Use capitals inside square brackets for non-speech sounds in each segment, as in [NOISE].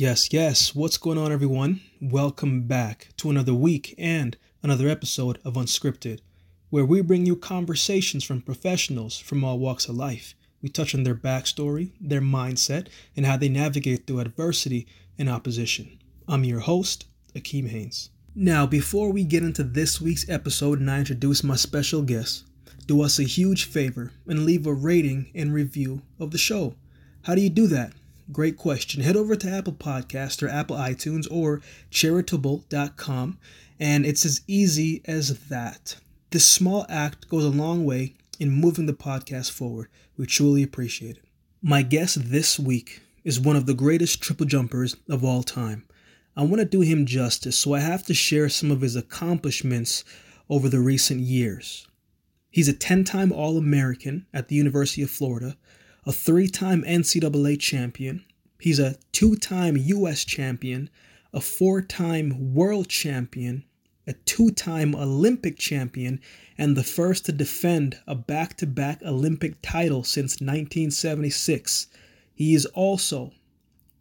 Yes, yes. What's going on, everyone? Welcome back to another week and another episode of Unscripted, where we bring you conversations from professionals from all walks of life. We touch on their backstory, their mindset, and how they navigate through adversity and opposition. I'm your host, Akeem Haynes. Now, before we get into this week's episode and I introduce my special guest, do us a huge favor and leave a rating and review of the show. How do you do that? Great question. Head over to Apple Podcast or Apple iTunes or chartable.com, and it's as easy as that. This small act goes a long way in moving the podcast forward. We truly appreciate it. My guest this week is one of the greatest triple jumpers of all time. I want to do him justice, so I have to share some of his accomplishments over the recent years. He's a 10 time All American at the University of Florida, a three time NCAA champion. He's a two time US champion, a four time world champion, a two time Olympic champion, and the first to defend a back to back Olympic title since 1976. He is also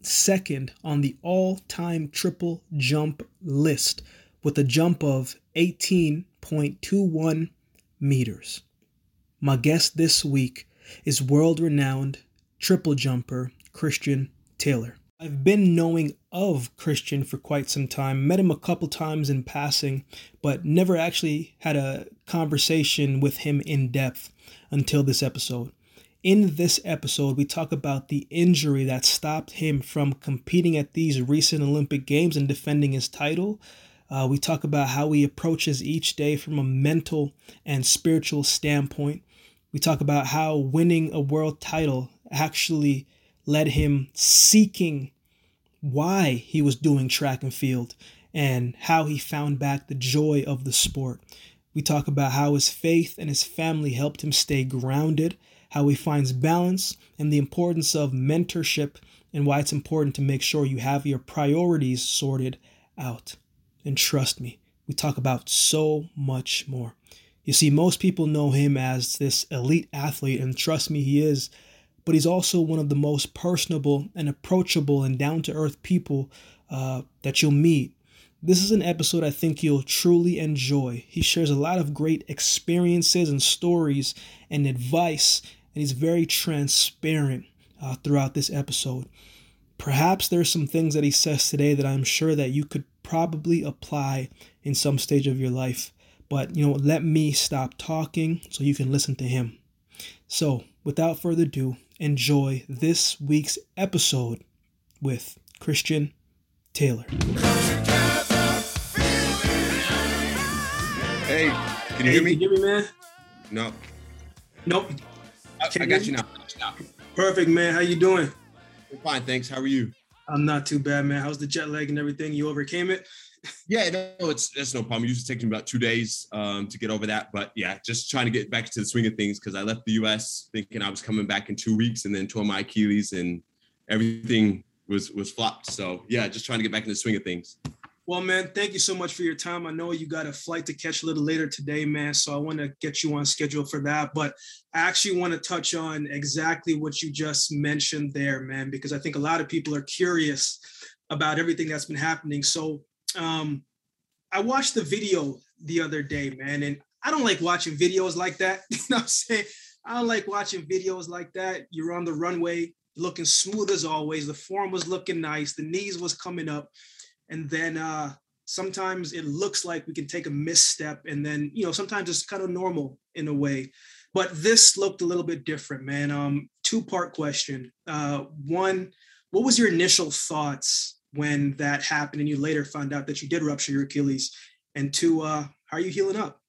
second on the all time triple jump list with a jump of 18.21 meters. My guest this week is world renowned triple jumper Christian Taylor. I've been knowing of Christian for quite some time, met him a couple times in passing, but never actually had a conversation with him in depth until this episode. In this episode, we talk about the injury that stopped him from competing at these recent Olympic Games and defending his title. Uh, we talk about how he approaches each day from a mental and spiritual standpoint. We talk about how winning a world title actually led him seeking why he was doing track and field and how he found back the joy of the sport. We talk about how his faith and his family helped him stay grounded, how he finds balance, and the importance of mentorship, and why it's important to make sure you have your priorities sorted out. And trust me, we talk about so much more. You see, most people know him as this elite athlete, and trust me, he is, but he's also one of the most personable and approachable and down to earth people uh, that you'll meet. This is an episode I think you'll truly enjoy. He shares a lot of great experiences and stories and advice, and he's very transparent uh, throughout this episode. Perhaps there's some things that he says today that I'm sure that you could probably apply in some stage of your life. But, you know, let me stop talking so you can listen to him. So, without further ado, enjoy this week's episode with Christian Taylor. Hey, can you hear me? Can you hear me, man? No. Nope. I, Can I you got you now. I got you now. Perfect, man. How you doing? I'm fine, thanks. How are you? I'm not too bad, man. How's the jet lag and everything? You overcame it? Yeah, no, it's that's no problem. It usually takes me about two days um, to get over that. But yeah, just trying to get back to the swing of things because I left the US thinking I was coming back in two weeks and then tore my Achilles and everything was was flopped. So yeah, just trying to get back in the swing of things. Well, man, thank you so much for your time. I know you got a flight to catch a little later today, man. So I want to get you on schedule for that. But I actually want to touch on exactly what you just mentioned there, man, because I think a lot of people are curious about everything that's been happening. So um, I watched the video the other day, man, and I don't like watching videos like that. [LAUGHS] You know what I'm saying? I don't like watching videos like that. You're on the runway, looking smooth as always. The form was looking nice. The knees was coming up and then uh, sometimes it looks like we can take a misstep and then you know sometimes it's kind of normal in a way but this looked a little bit different man um two part question uh one what was your initial thoughts when that happened and you later found out that you did rupture your achilles and two uh how are you healing up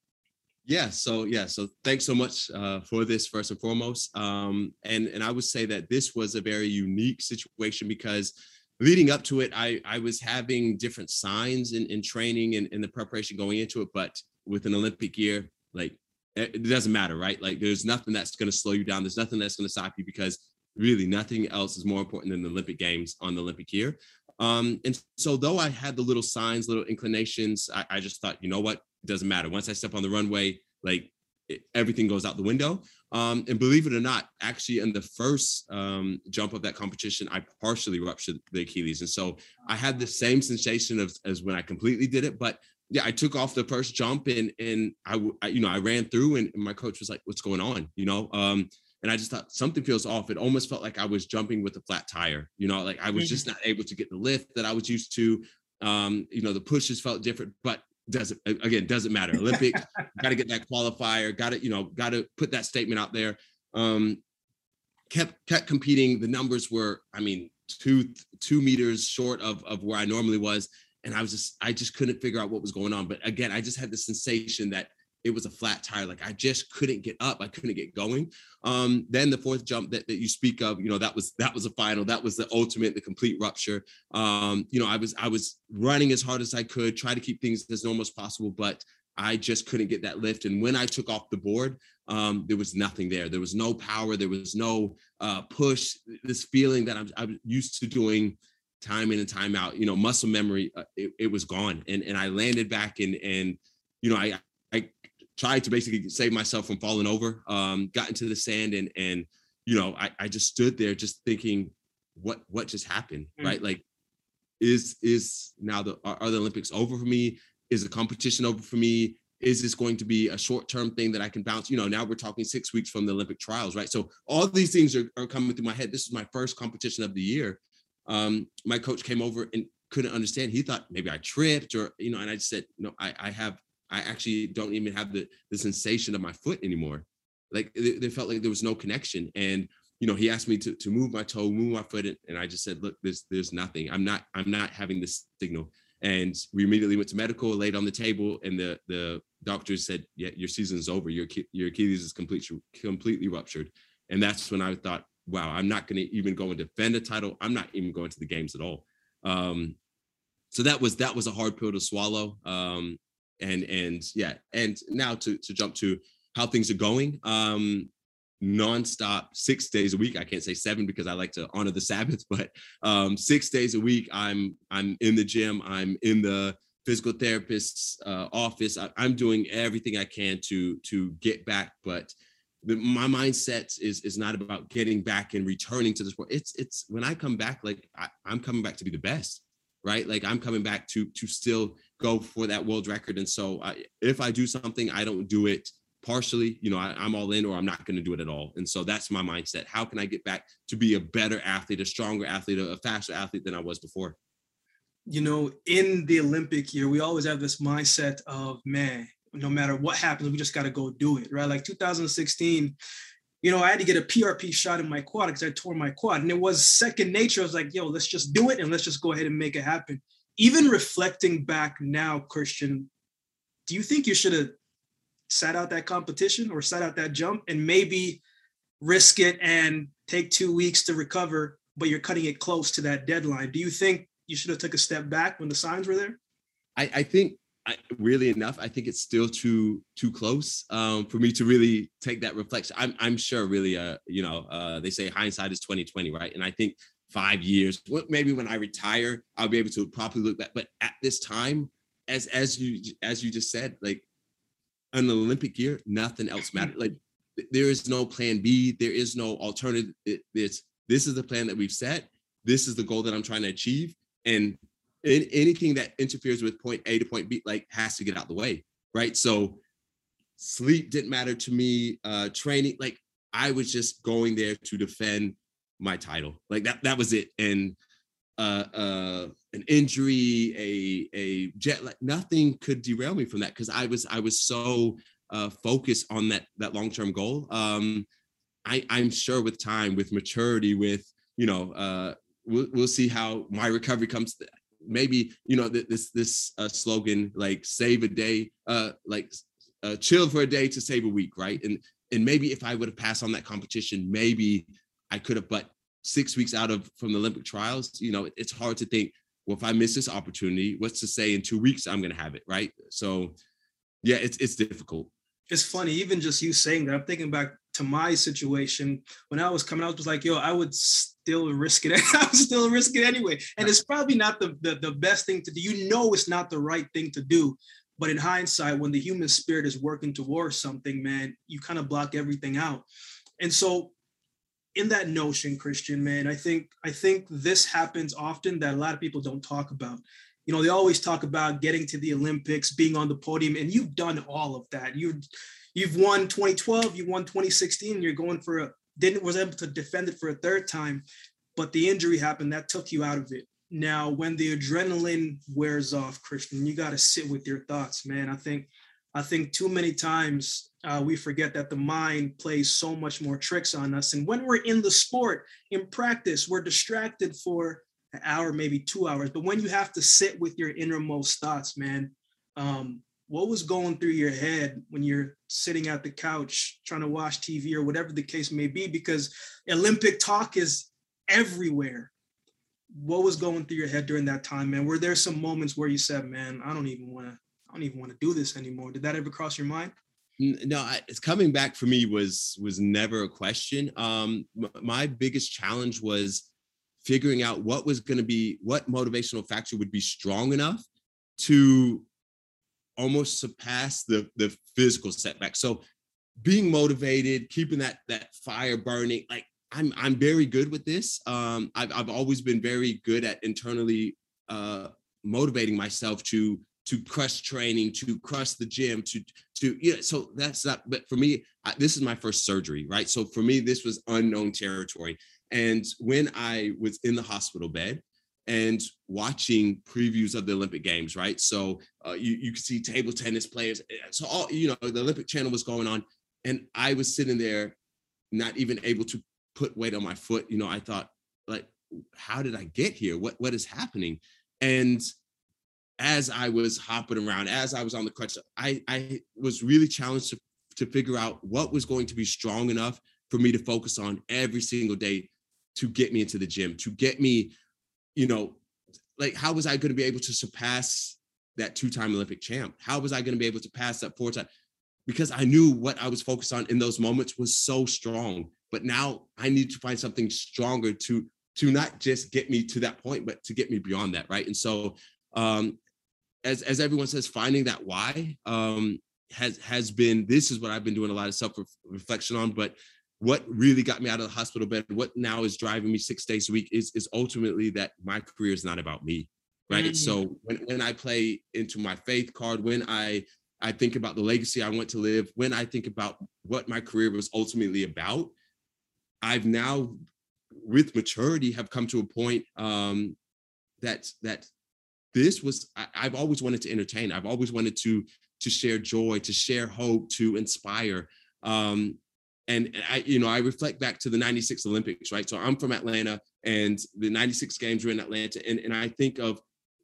Yeah. So yeah. So thanks so much uh, for this first and foremost. Um, and and I would say that this was a very unique situation because leading up to it, I I was having different signs in, in training and in the preparation going into it. But with an Olympic year, like it it doesn't matter, right? Like there's nothing that's going to slow you down. There's nothing that's going to stop you because really nothing else is more important than the Olympic Games on the Olympic year. Um, and so though I had the little signs, little inclinations, I, I just thought, you know what, it doesn't matter. Once I step on the runway, like it, everything goes out the window. Um, and believe it or not, actually, in the first um, jump of that competition, I partially ruptured the Achilles, and so I had the same sensation of as when I completely did it. But yeah, I took off the first jump, and and I, I you know I ran through, and, my coach was like, "What's going on?" You know, um, and I just thought something feels off. It almost felt like I was jumping with a flat tire. You know, like I was just mm-hmm. not able to get the lift that I was used to. Um, you know, the pushes felt different, but doesn't again doesn't matter. Olympic, [LAUGHS] got to get that qualifier. Got to you know got to put that statement out there. Um, kept kept competing. The numbers were, I mean, two two meters short of of where I normally was, and I was just I just couldn't figure out what was going on. But again, I just had the sensation that it was a flat tire. Like I just couldn't get up. I couldn't get going. Um, then the fourth jump that, that you speak of, you know, that was that was a final. That was the ultimate, the complete rupture. Um, you know, I was I was running as hard as I could, try to keep things as normal as possible, but I just couldn't get that lift. And when I took off the board, um, there was nothing there. There was no power. There was no uh, push. This feeling that I'm, I'm used to doing time in and time out, you know, muscle memory, uh, it, it was gone. And and I landed back and and you know, I tried to basically save myself from falling over. Um, got into the sand and and you know I, I just stood there just thinking, what what just happened, mm-hmm. right? Like, is is now the are, the Olympics over for me? Is the competition over for me? Is this going to be a short term thing that I can bounce? You know, now we're talking six weeks from the Olympic trials, right? So all these things are, are coming through my head. This is my first competition of the year. Um, my coach came over and couldn't understand. He thought maybe I tripped or, you know, and I just said, no, I, I have I actually don't even have the the sensation of my foot anymore. Like they, felt like there was no connection. And you know, he asked me to to move my toe, move my foot, and I just said, look, there's there's nothing. I'm not I'm not having this signal. And we immediately went to medical, laid on the table, and the the doctor said, yeah, your season's over. Your your Achilles is completely completely ruptured. And that's when I thought, wow, I'm not going to even go and defend a title. I'm not even going to the games at all. Um, so that was that was a hard pill to swallow. Um, and and yeah and now to to jump to how things are going um nonstop six days a week. I can't say seven because i like to honor the sabbath [LAUGHS] but um six days a week i'm i'm in the gym i'm in the physical therapist's uh, office. I, am doing everything i can to to get back but the, my mindset is is not about getting back and returning to the sport it's it's when i come back like I, i'm coming back to be the best right like i'm coming back to to still go for that world record. And so I, if I do something, I don't do it partially, you know, I, am all in or I'm not going to do it at all. And so that's my mindset. How can I get back to be a better athlete, a stronger athlete, a faster athlete than I was before? You know, in the Olympic year, we always have this mindset of, man, no matter what happens, we just got to go do it, right? Like 2016, you know, I had to get a PRP shot in my quad because I tore my quad. And it was second nature. I was like, yo, let's just do it and let's just go ahead and make it happen even reflecting back now, Christian, do you think you should have sat out that competition or sat out that jump and maybe risk it and take two weeks to recover, but you're cutting it close to that deadline? Do you think you should have took a step back when the signs were there? I, I think I, really enough, I think it's still too too close um, for me to really take that reflection. I'm I'm sure really uh you know uh, they say hindsight is 2020 right, and I think five years. Maybe when I retire, I'll be able to properly look back. But at this time, as as you as you just said, like an Olympic year, nothing else [CLEARS THROAT] matters. Like there is no plan B. There is no alternative. It, it's this is the plan that we've set. This is the goal that I'm trying to achieve. And anything that interferes with point A to point B, like has to get out the way, right? So sleep didn't matter to me. Uh, training, like I was just going there to defend my title. Like that that was it. And uh uh an injury, a a jet like nothing could derail me from that because I was I was so uh focused on that that long-term goal. Um I, I'm sure with time, with maturity, with you know, uh we'll we'll see how my recovery comes. Maybe you know this this uh, slogan like save a day, uh like uh, chill for a day to save a week, right? And and maybe if I would have passed on that competition, maybe I could have, but six weeks out of from the Olympic trials, you know, it's hard to think, well, if I miss this opportunity, what's to say in two weeks I'm gonna have it, right? So yeah, it's it's difficult. It's funny, even just you saying that, I'm thinking back to my situation when I was coming out, was like, yo, I would still risk it. [LAUGHS] I would still risk it anyway. And it's probably not the, the, the best thing to do. You know it's not the right thing to do, But in hindsight, when the human spirit is working towards something, man, you kind of block everything out. And so in that notion, Christian, man, I think I think this happens often that a lot of people don't talk about. You know, they always talk about getting to the Olympics, being on the podium, and you've done all of that. You've you've won 2012, you won 2016, you're going for a didn't was able to defend it for a third time, but the injury happened that took you out of it. Now, when the adrenaline wears off, Christian, you got to sit with your thoughts, man. I think I think too many times uh, we forget that the mind plays so much more tricks on us. And when we're in the sport, in practice, we're distracted for an hour, maybe two hours. But when you have to sit with your innermost thoughts, man, um, what was going through your head when you're sitting at the couch trying to watch TV or whatever the case may be? Because Olympic talk is everywhere. What was going through your head during that time, man? Were there some moments where you said, "Man, I don't even want to, I don't even want to do this anymore"? Did that ever cross your mind? no I, it's coming back for me was was never a question um my biggest challenge was figuring out what was going to be what motivational factor would be strong enough to almost surpass the the physical setback so being motivated keeping that that fire burning like i'm i'm very good with this um i've, I've always been very good at internally uh motivating myself to to crush training, to crush the gym, to to yeah. So that's not. But for me, I, this is my first surgery, right? So for me, this was unknown territory. And when I was in the hospital bed and watching previews of the Olympic Games, right? So uh, you you could see table tennis players. Eh, so all you know, the Olympic Channel was going on, and I was sitting there, not even able to put weight on my foot. You know, I thought like, how did I get here? What what is happening? And as I was hopping around, as I was on the crutch, I, I was really challenged to, to figure out what was going to be strong enough for me to focus on every single day to get me into the gym, to get me, you know, like how was I going to be able to surpass that two-time Olympic champ? How was I going to be able to pass that four-time? Because I knew what I was focused on in those moments was so strong. But now I need to find something stronger to to not just get me to that point, but to get me beyond that, right? And so um, as as everyone says, finding that why um, has has been this is what I've been doing a lot of self reflection on. But what really got me out of the hospital bed, what now is driving me six days a week, is is ultimately that my career is not about me, right? Mm-hmm. So when when I play into my faith card, when I I think about the legacy I want to live, when I think about what my career was ultimately about, I've now with maturity have come to a point um, that that this was I, have always wanted to entertain i've always wanted to to share joy to share hope to inspire um and i you know i reflect back to the 96 olympics right so i'm from atlanta and the 96 games were in atlanta and, and i think of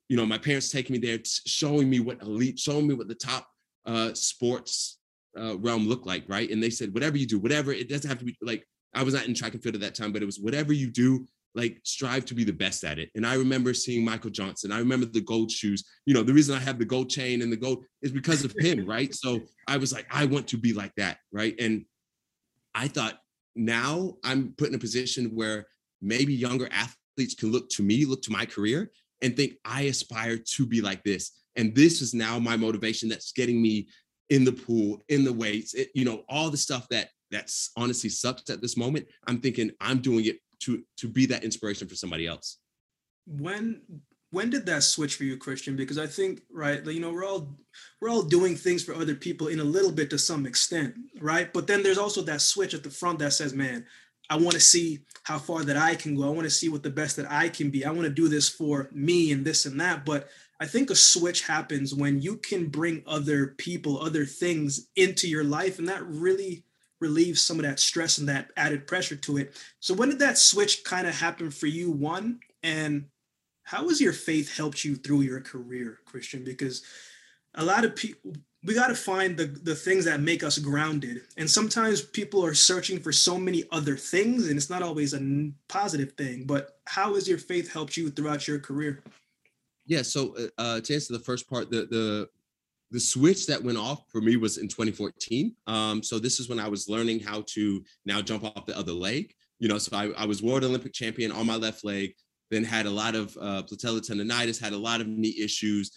you know my parents taking me there showing me what elite showing me what the top uh sports uh, realm looked like right and they said whatever you do whatever it doesn't have to be like i was not in track and field at that time but it was whatever you do like strive to be the best at it. And I remember seeing Michael Johnson. I remember the gold shoes. You know, the reason I have the gold chain and the gold is because of him, right? So I was like, I want to be like that, right? And I thought now I'm put in a position where maybe younger athletes can look to me, look to my career, and think I aspire to be like this. And this is now my motivation that's getting me in the pool, in the weights, it, you know, all the stuff that that's honestly sucks at this moment. I'm thinking I'm doing it to to be that inspiration for somebody else when when did that switch for you christian? Because i think right you know we're all we're all doing things for other people in a little bit to some extent right? But then there's also that switch at the front that says man i want to see how far that i can go. I want to see what the best that i can be. I want to do this for me and this and that. But i think a switch happens when you can bring other people other things into your life and that really relieves some of that stress and that added pressure to it. So when did that switch kind of happen for you? One, and how has your faith helped you through your career, Christian? Because a lot of people we got to find the the things that make us grounded and sometimes people are searching for so many other things and it's not always a positive thing but how has your faith helped you throughout your career yeah so uh, uh to answer the first part the the the switch that went off for me was in 2014. Um, so this is when I was learning how to now jump off the other leg. You know, so I, I was world Olympic champion on my left leg, then had a lot of uh, patella tendonitis, had a lot of knee issues,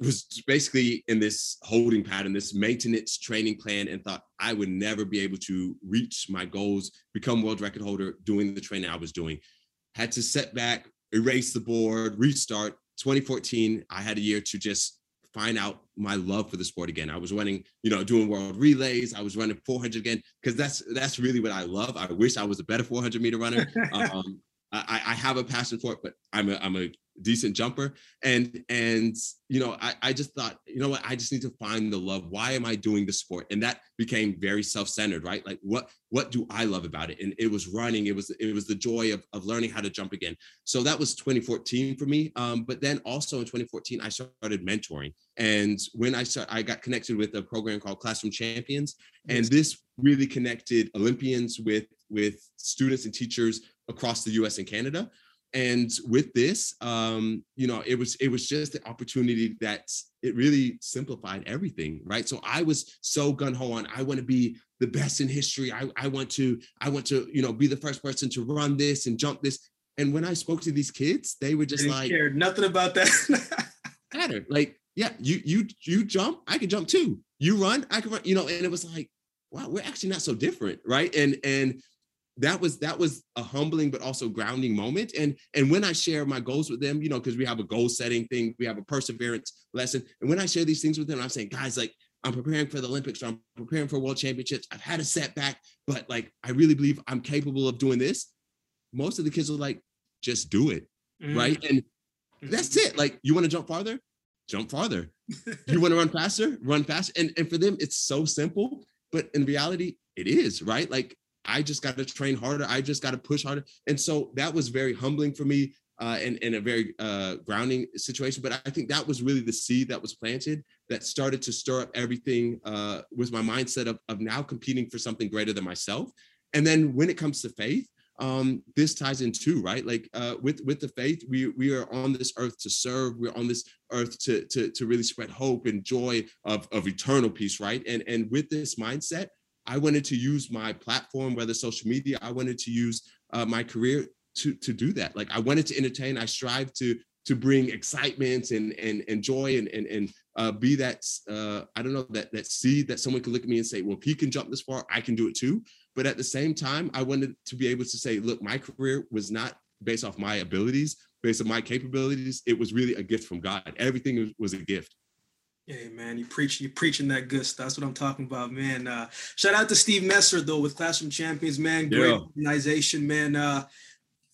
was basically in this holding pattern, this maintenance training plan, and thought I would never be able to reach my goals, become world record holder doing the training I was doing. Had to set back, erase the board, restart. 2014, I had a year to just find out my love for the sport again. I was running, you know, doing world relays. I was running 400 again because that's that's really what I love. I wish I was a better 400 meter runner. [LAUGHS] Um, I, I have a passion for it, but I'm a I'm a decent jumper. And and you know I, I just thought you know what? I just need to find the love. Why am i doing the sport? And that became very self-centered right? Like what what do i love about it? And it was running. It was it was the joy of, of learning how to jump again. So that was 2014 for me. Um, but then also in 2014 i started mentoring. And when i started i got connected with a program called classroom champions. And this really connected olympians with with students and teachers across the us and canada. And with this um you know it was it was just the opportunity that it really simplified everything right? So i was so gun-ho on i want to be the best in history. I i want to i want to you know be the first person to run this and jump this. And when i spoke to these kids they were just they like cared nothing about that. [LAUGHS] Matter like yeah you you you jump i can jump too. You run i can run you know and it was like wow we're actually not so different right? And and that was that was a humbling but also grounding moment. And and when i share my goals with them you know because we have a goal setting thing we have a perseverance lesson. And when i share these things with them i'm saying guys like i'm preparing for the olympics or i'm preparing for world championships. I've had a setback but like i really believe i'm capable of doing this. Most of the kids are like just do it. Mm. right? And that's it. Like you want to jump farther? Jump farther. You want to run faster? Run faster and and for them it's so simple but in reality it is right? Like I just got to train harder. I just got to push harder. And so that was very humbling for me uh, and, and a very uh, grounding situation. But I think that was really the seed that was planted that started to stir up everything uh, with my mindset of, of now competing for something greater than myself. And then when it comes to faith, um, this ties in too, right? Like uh, with with the faith, we we are on this earth to serve. We're on this earth to to to really spread hope and joy of of eternal peace, right? And and with this mindset, I wanted to use my platform, whether social media, I wanted to use uh, my career to to do that. Like I wanted to entertain. I strive to to bring excitement and and, and joy and and and uh, be that uh, I don't know that that seed that someone can look at me and say, well, if he can jump this far, I can do it too. But at the same time, I wanted to be able to say, look, my career was not based off my abilities, based on my capabilities. It was really a gift from God. Everything was a gift. Hey man, you preach you preaching that good stuff. That's what I'm talking about, man. Uh, shout out to Steve Mesler though with Classroom Champions, man. Great yeah. organization, man. Uh,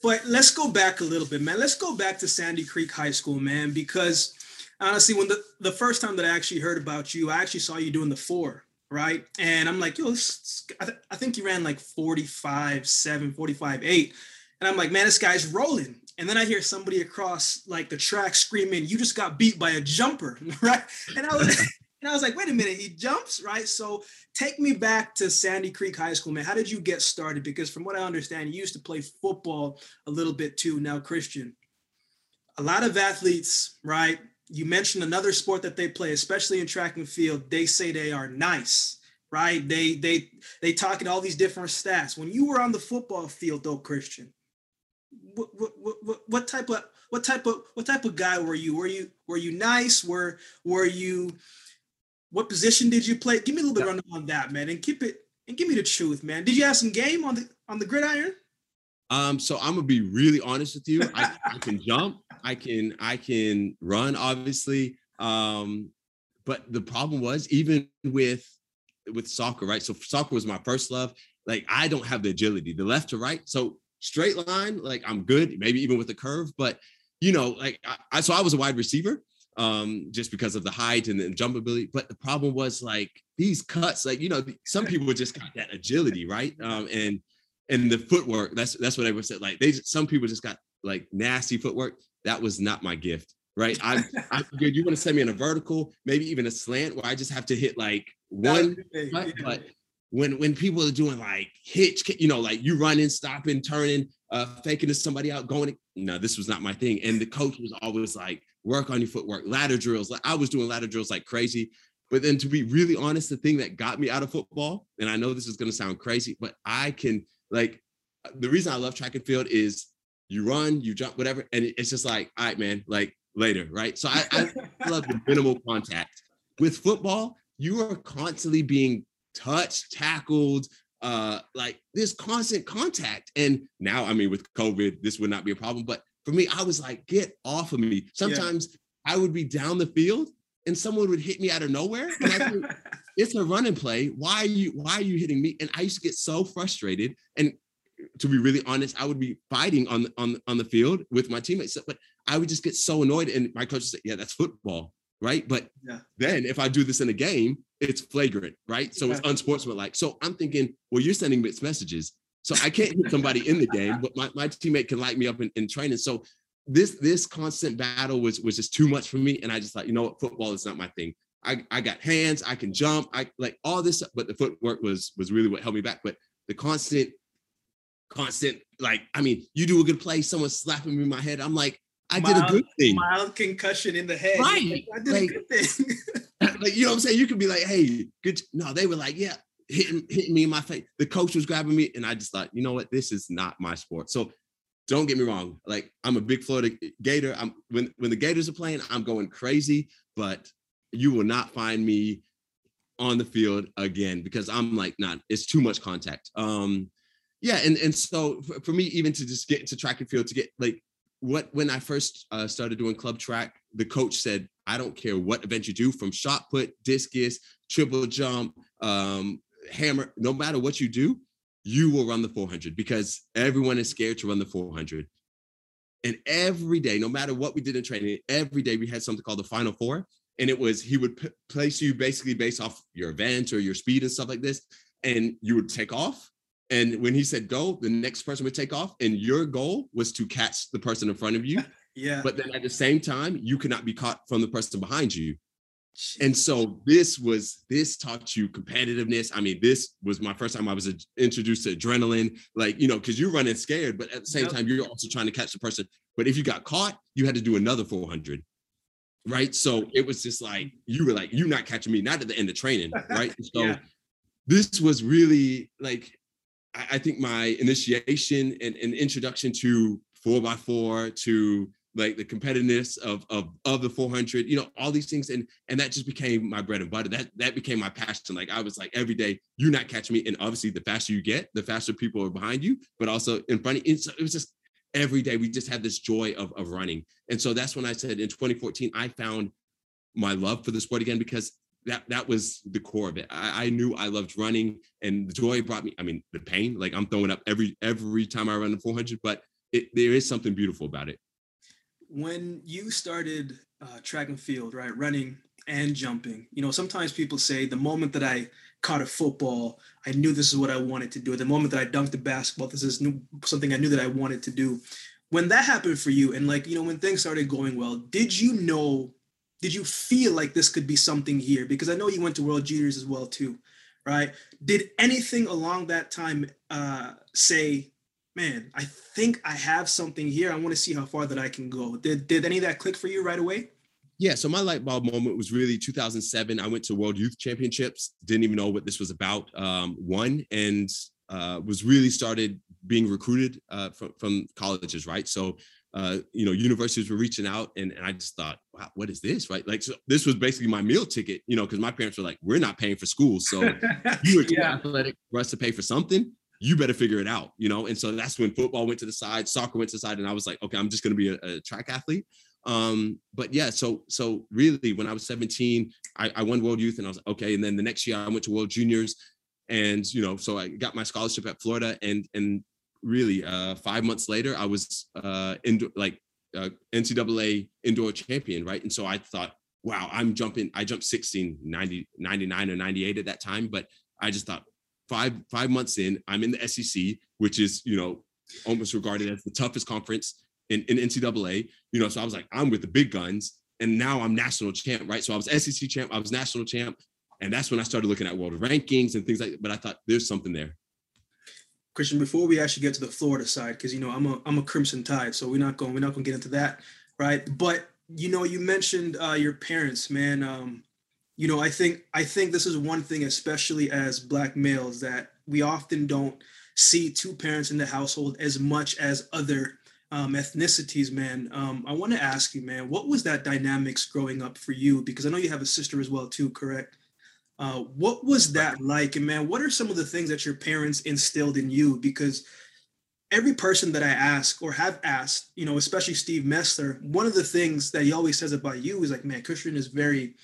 but let's go back a little bit, man. Let's go back to Sandy Creek High School, man, because honestly, when the, the first time that I actually heard about you, I actually saw you doing the four, right? And I'm like, yo, this, I, th- I think you ran like 45, 7, 45, 8. And I'm like, man, this guy's rolling and then I hear somebody across like the track screaming, "You just got beat by a jumper!" [LAUGHS] right? And I was, [LAUGHS] and I was like, "Wait a minute, he jumps, right?" So take me back to Sandy Creek High School, man. How did you get started? Because from what I understand, you used to play football a little bit too. Now, Christian, a lot of athletes, right? You mentioned another sport that they play, especially in track and field. They say they are nice right? They they they talk at all these different stats. When you were on the football field, though, Christian, what, what, what, what type of what type of what type of guy were you? Were you were you nice? Were were you what position did you play? Give me a little bit yeah. on that, man, and keep it and give me the truth, man. Did you have some game on the on the gridiron? Um, so I'm gonna be really honest with you. [LAUGHS] I, I can jump, I can I can run, obviously. Um, but the problem was even with with soccer, right? So soccer was my first love. Like I don't have the agility, the left to right. So straight line, like I'm good, maybe even with the curve. But you know, like I, so I was a wide receiver um just because of the height and the jump ability but the problem was like these cuts like you know some [LAUGHS] people just got that agility right? Um and and the footwork that's that's what I would say like they some people just got like nasty footwork. That was not my gift right? I i [LAUGHS] figured you want to send me in a vertical maybe even a slant where i just have to hit like one cut, but when when people are doing like hitch, you know, like you running, stopping, turning, uh, faking to somebody out, going. No, this was not my thing. And the coach was always like, work on your footwork, ladder drills. Like I was doing ladder drills like crazy. But then to be really honest, the thing that got me out of football, and I know this is gonna sound crazy, but I can like the reason I love track and field is you run, you jump, whatever. And it's just like, all right, man, like later, right? So I, I [LAUGHS] love the minimal contact. With football, you are constantly being touched, tackled, uh, like this constant contact. And now, I mean, with COVID, this would not be a problem. But for me, I was like, get off of me. Sometimes yeah. I would be down the field and someone would hit me out of nowhere. Think, [LAUGHS] it's a running play. Why are you why are you hitting me? And I used to get so frustrated. And to be really honest, I would be fighting on on on the field with my teammates, but I would just get so annoyed. And my coach would say, "Yeah, that's football, right?" But yeah. then if I do this in a game, it's flagrant, right? So yeah. it's unsportsmanlike. So I'm thinking, well, you're sending mixed messages. So I can't hit somebody in the game, but my, my teammate can light me up in, in training. So this this constant battle was was just too much for me. And I just thought, you know what, football is not my thing. I, I got hands, I can jump, I like all this, but the footwork was was really what held me back. But the constant, constant, like, I mean, you do a good play, someone slapping me in my head. I'm like, I mild, did a good thing. Mild concussion in the head. Right. I did like, a good thing. [LAUGHS] like, you know what I'm saying? You could be like, hey, good. No, they were like, yeah, hitting, hitting me in my face. The coach was grabbing me, and I just thought, you know what? This is not my sport. So don't get me wrong. Like I'm a big Florida Gator. I'm when when the Gators are playing, I'm going crazy, but you will not find me on the field again because I'm like, not, nah, it's too much contact. Um, yeah, and and so for, me, even to just get into track and field, to get like what when I first uh, started doing club track, the coach said, I don't care what event you do, from shot put, discus, triple jump, um, hammer, no matter what you do, you will run the 400 because everyone is scared to run the 400. And every day, no matter what we did in training, every day we had something called the final four and it was he would p- place you basically based off your event or your speed and stuff like this and you would take off and when he said go the next person would take off and your goal was to catch the person in front of you [LAUGHS] yeah but then at the same time you cannot be caught from the person behind you and so this was this taught you competitiveness. I mean, this was my first time I was introduced to adrenaline, like you know, because you're running scared, but at the same yep. time you're also trying to catch the person. But if you got caught, you had to do another 400 right? So it was just like mm-hmm. you were like, you're not catching me, not at the end of training, [LAUGHS] right? So yeah. this was really like I, I think my initiation and, and introduction to four by four to like the competitiveness of, of of the 400 you know all these things and and that just became my bread and butter that that became my passion like i was like every day you're not catching me and obviously the faster you get the faster people are behind you but also in front of you so it was just every day we just had this joy of, of running. And so that's when I said in 2014, I found my love for the sport again because that that was the core of it. I, I knew I loved running and the joy brought me, I mean, the pain, like I'm throwing up every every time I run the 400, but it, there is something beautiful about it. When you started uh, track and field, right, running and jumping, you know, sometimes people say the moment that I caught a football, I knew this is what I wanted to do. The moment that I dunked a basketball, this is new, something I knew that I wanted to do. When that happened for you, and like, you know, when things started going well, did you know, did you feel like this could be something here? Because I know you went to World Juniors as well, too, right? Did anything along that time uh, say, man, I think I have something here. I want to see how far that I can go. Did, did any of that click for you right away? Yeah, so my light bulb moment was really 2007. I went to World Youth Championships, didn't even know what this was about. Um, won and uh, was really started being recruited uh, from, from colleges, right? So, uh, you know, universities were reaching out, and, and I just thought, wow, what is this, right? Like, so this was basically my meal ticket, you know, because my parents were like, we're not paying for school, so [LAUGHS] you were yeah. athletic for us to pay for something. You better figure it out, you know. And so that's when football went to the side, soccer went to the side, and I was like, okay, I'm just going to be a, a track athlete. Um, but yeah, so so really when I was 17, I, I won World Youth and I was like, okay. And then the next year I went to World Juniors and you know, so I got my scholarship at Florida and and really uh five months later I was uh in like uh, NCAA indoor champion, right? And so I thought, wow, I'm jumping, I jumped 16, 90, 99 or 98 at that time, but I just thought five five months in, I'm in the SEC, which is, you know, almost regarded as the toughest conference in, in NCAA, you know, so I was like, I'm with the big guns. And now I'm national champ, right? So I was SEC champ, I was national champ. And that's when I started looking at world rankings and things like that. But I thought there's something there. Christian, before we actually get to the Florida side, because you know I'm a I'm a Crimson Tide, so we're not going we're not going to get into that, right? But you know, you mentioned uh, your parents, man. Um, you know, I think I think this is one thing, especially as Black males, that we often don't see two parents in the household as much as other um, ethnicities, man. Um, I want to ask you, man, what was that dynamics growing up for you? Because I know you have a sister as well, too, correct? Uh, what was that like? And man, what are some of the things that your parents instilled in you? Because every person that I ask or have asked, you know, especially Steve Mesler, one of the things that he always says about you is like, man, Christian is very,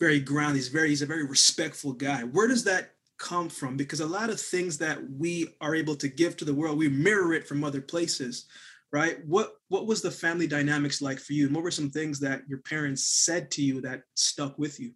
very grounded. He's very, he's a very respectful guy. Where does that come from? Because a lot of things that we are able to give to the world, we mirror it from other places, right? What what was the family dynamics like for you? And what were some things that your parents said to you that stuck with you?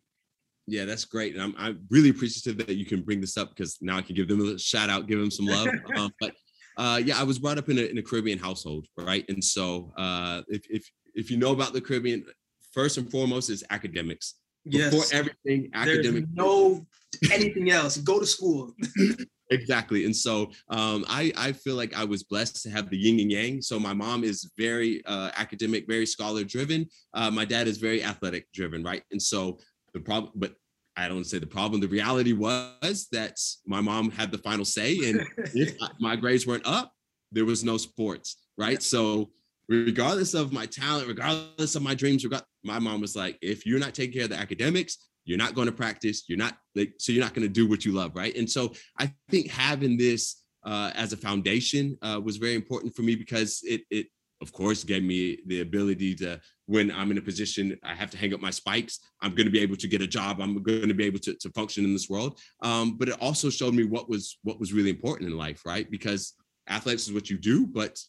Yeah, that's great. And I'm, I'm really appreciative that you can bring this up because now I can give them a shout out, give them some love. [LAUGHS] um, but uh, yeah, I was brought up in a, in a Caribbean household, right? And so uh, if, if, if you know about the Caribbean, first and foremost is academics. Yes. Before everything, academic. There's no anything else. Go to school. [LAUGHS] exactly and so um, I, I feel like i was blessed to have the yin and yang so my mom is very uh, academic very scholar driven uh, my dad is very athletic driven right and so the problem but I don't say the problem. The reality was that my mom had the final say, and if [LAUGHS] my grades weren't up, there was no sports, right? So, regardless of my talent, regardless of my dreams, my mom was like, if you're not taking care of the academics, you're not going to practice. You're not like, so you're not going to do what you love, right? And so, I think having this uh, as a foundation uh, was very important for me because it it of course gave me the ability to when i'm in a position i have to hang up my spikes i'm going to be able to get a job i'm going to be able to, to function in this world um, but it also showed me what was what was really important in life right because athletics is what you do but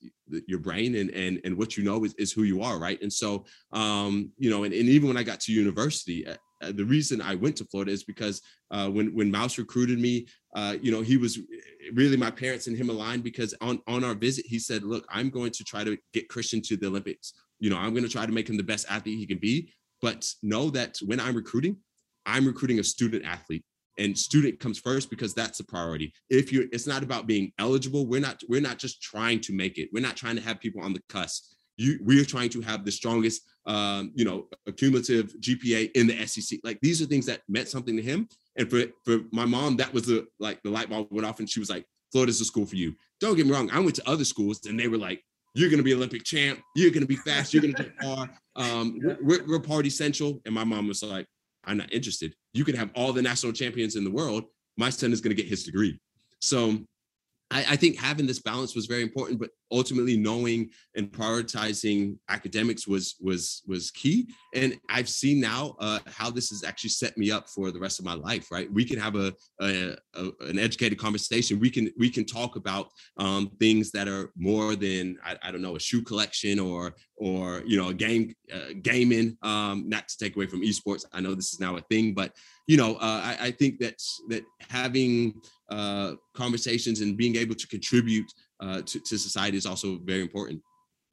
your brain and and, and what you know is, is who you are right and so um, you know and, and even when i got to university uh, uh, the reason I went to Florida is because uh, when when Mouse recruited me, uh, you know, he was really my parents and him aligned because on on our visit he said, "Look, I'm going to try to get Christian to the Olympics. You know, I'm going to try to make him the best athlete he can be, but know that when I'm recruiting, I'm recruiting a student athlete." And student comes first because that's a priority if you're it's not about being eligible we're not we're not just trying to make it we're not trying to have people on the cusp you we're trying to have the strongest um, you know, cumulative GPA in the SEC. Like these are things that meant something to him. And for for my mom, that was the like the light bulb went off, and she was like, "Florida's the school for you." Don't get me wrong. I went to other schools, and they were like, "You're going to be Olympic champ. You're going to be fast. You're going to get far. Um, we're, we're party central." And my mom was like, "I'm not interested. You can have all the national champions in the world. My son is going to get his degree." So I, I, think having this balance was very important, but ultimately knowing and prioritizing academics was was was key. And I've seen now uh, how this has actually set me up for the rest of my life. Right, we can have a, a, a an educated conversation. We can we can talk about um, things that are more than I, I, don't know a shoe collection or or you know a game uh, gaming. Um, not to take away from esports. I know this is now a thing, but you know uh, I, I think that that having uh, conversations and being able to contribute uh, to, to society is also very important.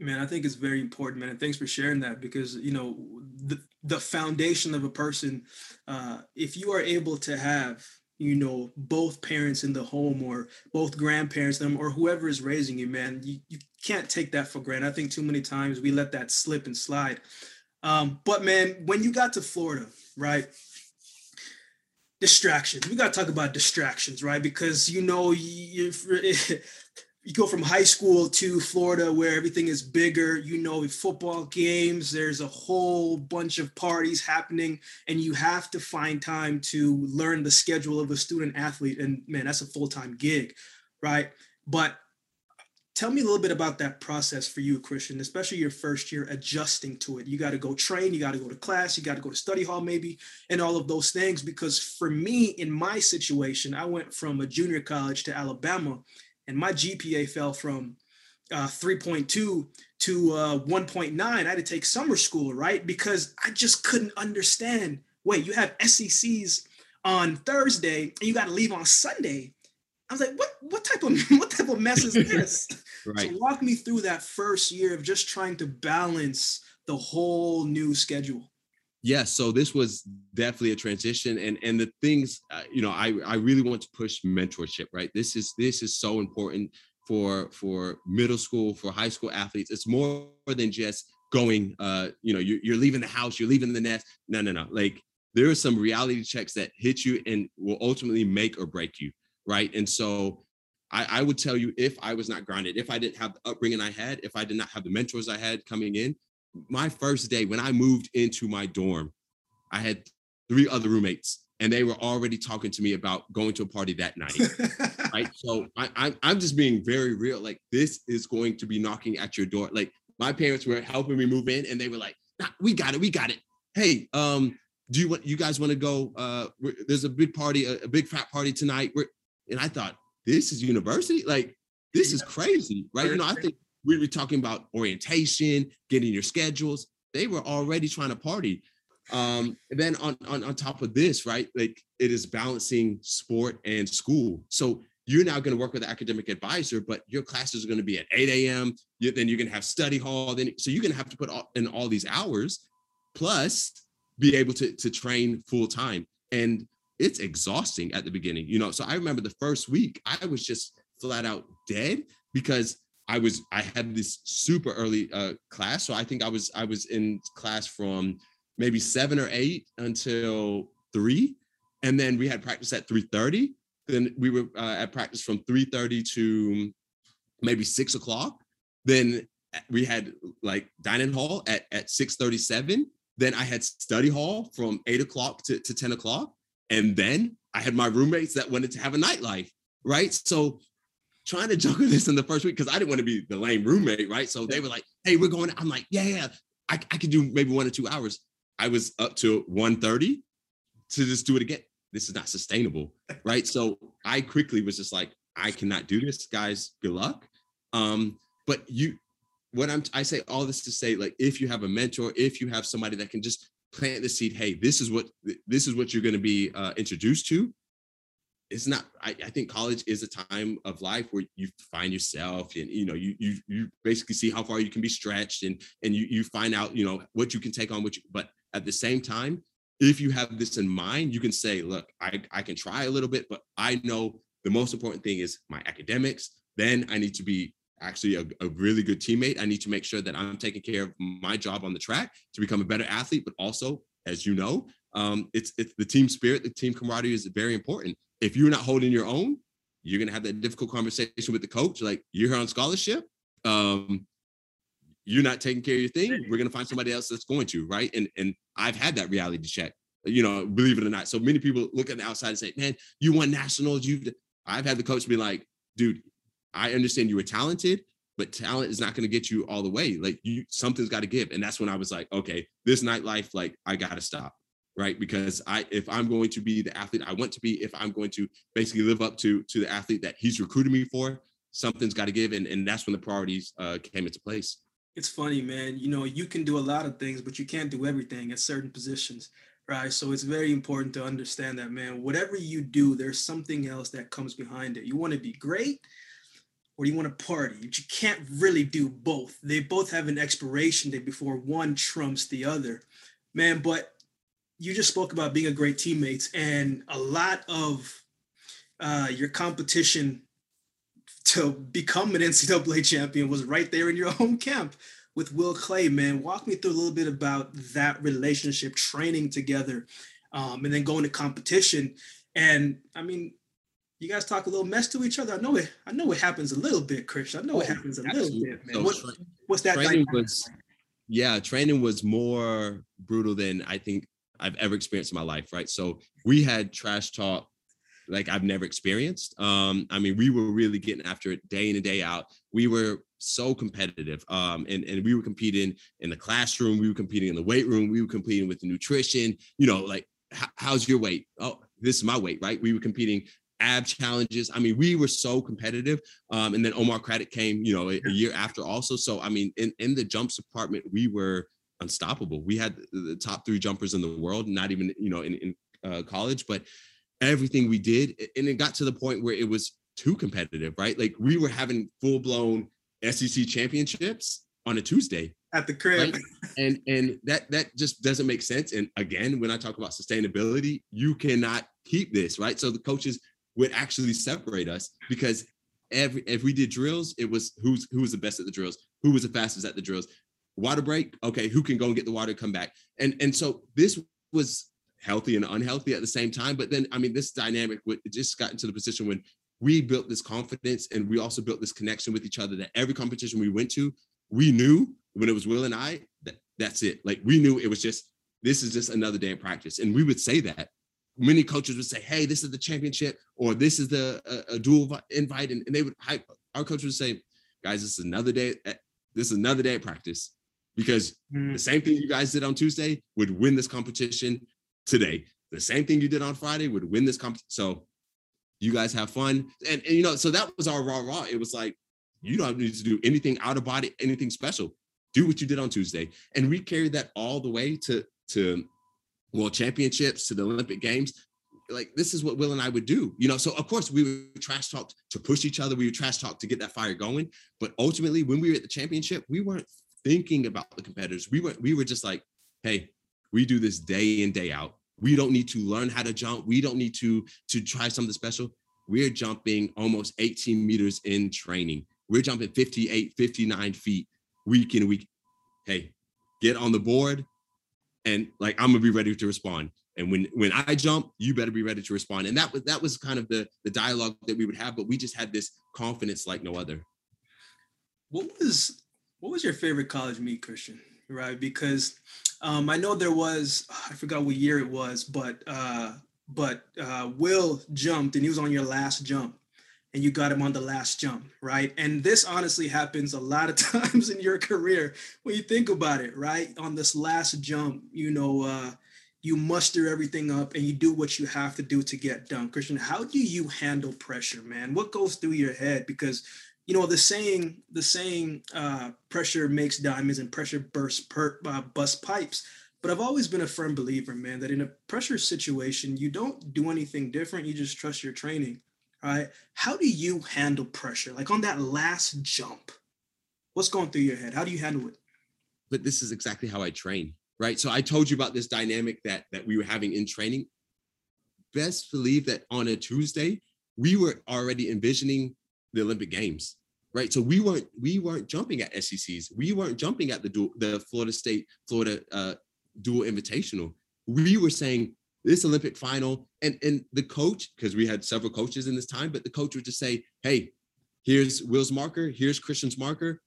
Man, I think it's very important, man. And thanks for sharing that because, you know, the, the foundation of a person, uh, if you are able to have, you know, both parents in the home or both grandparents, them or whoever is raising you, man, you, you can't take that for granted. I think too many times we let that slip and slide. Um, but man, when you got to Florida, right? distractions. We got to talk about distractions, right? Because you know you [LAUGHS] you go from high school to Florida where everything is bigger. You know, football games. There's a whole bunch of parties happening, and you have to find time to learn the schedule of a student athlete. And man, that's a full time gig, right? But tell me a little bit about that process for you christian especially your first year adjusting to it you got to go train you got to go to class you got to go to study hall maybe and all of those things because for me in my situation i went from a junior college to alabama and my gpa fell from uh, 3.2 to uh, 1.9 i had to take summer school right because i just couldn't understand wait you have sec's on thursday and you got to leave on sunday I was like, what what type of [LAUGHS] what type of mess is [LAUGHS] this? right. So walk me through that first year of just trying to balance the whole new schedule. Yeah, so this was definitely a transition, and and the things uh, you know, I I really want to push mentorship. Right, this is this is so important for for middle school, for high school athletes. It's more than just going. Uh, you know, you're, you're leaving the house, you're leaving the nest. No, no, no. Like there are some reality checks that hit you and will ultimately make or break you right? And so I, I would tell you if I was not grounded, if I didn't have the upbringing I had, if I did not have the mentors I had coming in, my first day when I moved into my dorm, I had three other roommates and they were already talking to me about going to a party that night. [LAUGHS] right. So I, I, I'm just being very real. Like this is going to be knocking at your door. Like my parents were helping me move in and they were like, nah, we got it. We got it. Hey, um, do you want, you guys want to go? Uh, there's a big party, a, a big frat party tonight. We're, and I thought, this is university. Like, this is crazy, right? You know, I think we were talking about orientation, getting your schedules. They were already trying to party. Um, then on, on on top of this, right? Like it is balancing sport and school. So you're now going to work with an academic advisor, but your classes are going to be at 8 a.m. then you're going to have study hall. Then so you're going to have to put all, in all these hours, plus be able to to train full time. And it's exhausting at the beginning, you know. So I remember the first week, I was just flat out dead because I was I had this super early uh, class. So I think I was I was in class from maybe seven or eight until three, and then we had practice at three thirty. Then we were uh, at practice from three thirty to maybe six o'clock. Then we had like dining hall at at six thirty seven. Then I had study hall from eight o'clock to, to 10 o'clock. And then I had my roommates that wanted to have a nightlife, right? So trying to juggle [LAUGHS] this in the first week because I didn't want to be the lame roommate, right? So they were like, hey, we're going. I'm like, yeah, yeah, I, I could do maybe one or two hours. I was up to 1:30 to just do it again. This is not sustainable, [LAUGHS] right? So I quickly was just like, I cannot do this, guys. Good luck. Um, but you, what I'm, I say all this to say, like, if you have a mentor, if you have somebody that can just plant the seed hey this is what this is what you're going to be uh, introduced to it's not I, I, think college is a time of life where you find yourself and you know you you you basically see how far you can be stretched and and you you find out you know what you can take on which but at the same time if you have this in mind you can say look i i can try a little bit but i know the most important thing is my academics then i need to be actually a, a, really good teammate. I need to make sure that I'm taking care of my job on the track to become a better athlete, but also, as you know, um, it's it's the team spirit, the team camaraderie is very important. If you're not holding your own, you're gonna have that difficult conversation with the coach. Like you're here on scholarship, um, you're not taking care of your thing. We're gonna find somebody else that's going to, right? And and I've had that reality check. You know, believe it or not. So many people look at the outside and say, "Man, you won nationals." You, I've had the coach be like, "Dude, I understand you were talented, but talent is not going to get you all the way. Like you, something's got to give. And that's when I was like, okay, this nightlife, like I got to stop. Right. Because I, if I'm going to be the athlete I want to be, if I'm going to basically live up to, to the athlete that he's recruiting me for, something's got to give. And, and that's when the priorities uh, came into place. It's funny, man. You know, you can do a lot of things, but you can't do everything at certain positions right? So it's very important to understand that, man. Whatever you do, there's something else that comes behind it. You want to be great, or you want to party. But you can't really do both. They both have an expiration date before one trumps the other. Man, but you just spoke about being a great teammate, and a lot of uh, your competition to become an NCAA champion was right there in your [LAUGHS] home camp with Will Claye. Man, walk me through a little bit about that relationship, training together, um, and then going to competition. And I mean, you guys talk a little mess to each other. I know it. I know it happens a little bit, Chris. I know oh, it happens a absolutely. little bit, man. So what, tra- what's that? Training was, yeah, training was more brutal than I think I've ever experienced in my life. Right. So we had trash talk like I've never experienced. Um, I mean, we were really getting after it day in and day out. We were so competitive. Um, and, and we were competing in the classroom, we were competing in the weight room, we were competing with the nutrition, you know, like how's your weight? Oh, this is my weight, right? We were competing ab challenges. I mean, we were so competitive. Um, and then Omar Craddock came, you know, a, a, year after also. So I mean, in, in the jumps department, we were unstoppable. We had the top three jumpers in the world, not even, you know, in, in uh, college, but everything we did, and it got to the point where it was too competitive, right? Like we were having full blown SEC championships on a Tuesday at the crib. Right? And and that that just doesn't make sense. And again, when I talk about sustainability, you cannot keep this, right? So the coaches would actually separate us because every if we did drills, it was who's who was the best at the drills, who was the fastest at the drills. Water break, okay, who can go and get the water, come back, and and so this was healthy and unhealthy at the same time. But then, I mean, this dynamic just got into the position when we built this confidence and we also built this connection with each other that every competition we went to, we knew when it was Will and I that that's it. Like we knew it was just this is just another day in practice. And we would say that. Many coaches would say, "Hey, this is the championship," or "This is the a, a dual invite," and, and, they would hype. Our coach would say, "Guys, this is another day. Eh, this is another day of practice because mm. the same thing you guys did on Tuesday would win this competition today. The same thing you did on Friday would win this competition. So you guys have fun. And, and you know, so that was our raw raw. It was like, you don't need to do anything out of body, anything special. Do what you did on Tuesday. And we carried that all the way to to world championships, to the Olympic Games. Like this is what Will and I would do, you know. So of course we would trash talk to push each other. We would trash talk to get that fire going. But ultimately, when we were at the championship, we weren't thinking about the competitors. We were we were just like, hey, we do this day in day out we don't need to learn how to jump. We don't need to to try something special. We're jumping almost 18 meters in training. We're jumping 58, 59 feet week in week. Hey, get on the board and like I'm gonna be ready to respond. And when when I jump, you better be ready to respond. And that was that was kind of the the dialogue that we would have, but we just had this confidence like no other. What was what was your favorite college meet, Christian? Right, because um, I know there was I forgot what year it was, but uh, but uh, Will jumped and he was on your last jump, and you got him on the last jump, right? And this honestly happens a lot of [LAUGHS] times in your career when you think about it, right? On this last jump, you know, uh, you muster everything up and you do what you have to do to get done. Christian, how do you handle pressure, man? What goes through your head? Because you know the saying the saying uh, pressure makes diamonds and pressure bursts per, uh, bust pipes. But i've always been a firm believer man that in a pressure situation you don't do anything different. You just trust your training right? How do you handle pressure? Like on that last jump what's going through your head? How do you handle it? But this is exactly how i train right? So i told you about this dynamic that that we were having in training. Best believe that on a tuesday we were already envisioning the Olympic Games, right? So we weren't we weren't jumping at SECs. We weren't jumping at the dual, the Florida State Florida uh, dual invitational. We were saying this Olympic final, and and the coach because we had several coaches in this time, but the coach would just say, "Hey, here's Will's marker. Here's Christian's marker.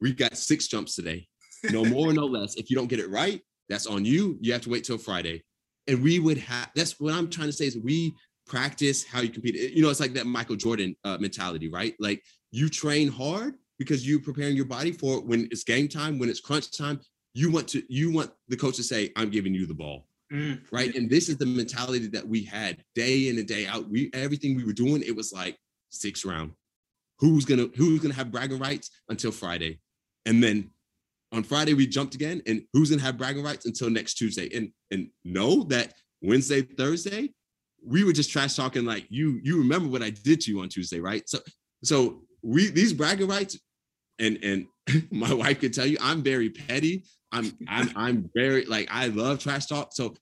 We've got six jumps today. No [LAUGHS] more, no less. If you don't get it right, that's on you. You have to wait till Friday." And we would have. That's what I'm trying to say is we practice how you compete. You know, it's like that Michael Jordan uh, mentality, right? Like you train hard because you're preparing your body for it when it's game time, when it's crunch time. You want to, you want the coach to say, "I'm giving you the ball." Mm. Right. And this is the mentality that we had day in and day out. We everything we were doing, it was like six round. Who's gonna who's gonna have bragging rights until Friday? And then on Friday we jumped again, and who's gonna have bragging rights until next Tuesday? And and know that Wednesday, Thursday, we were just trash talking like you you remember what I did to you on Tuesday, right? So so we these bragging rights and and [LAUGHS] my wife can tell you I'm very petty. I'm I'm I'm very like I love trash talk. So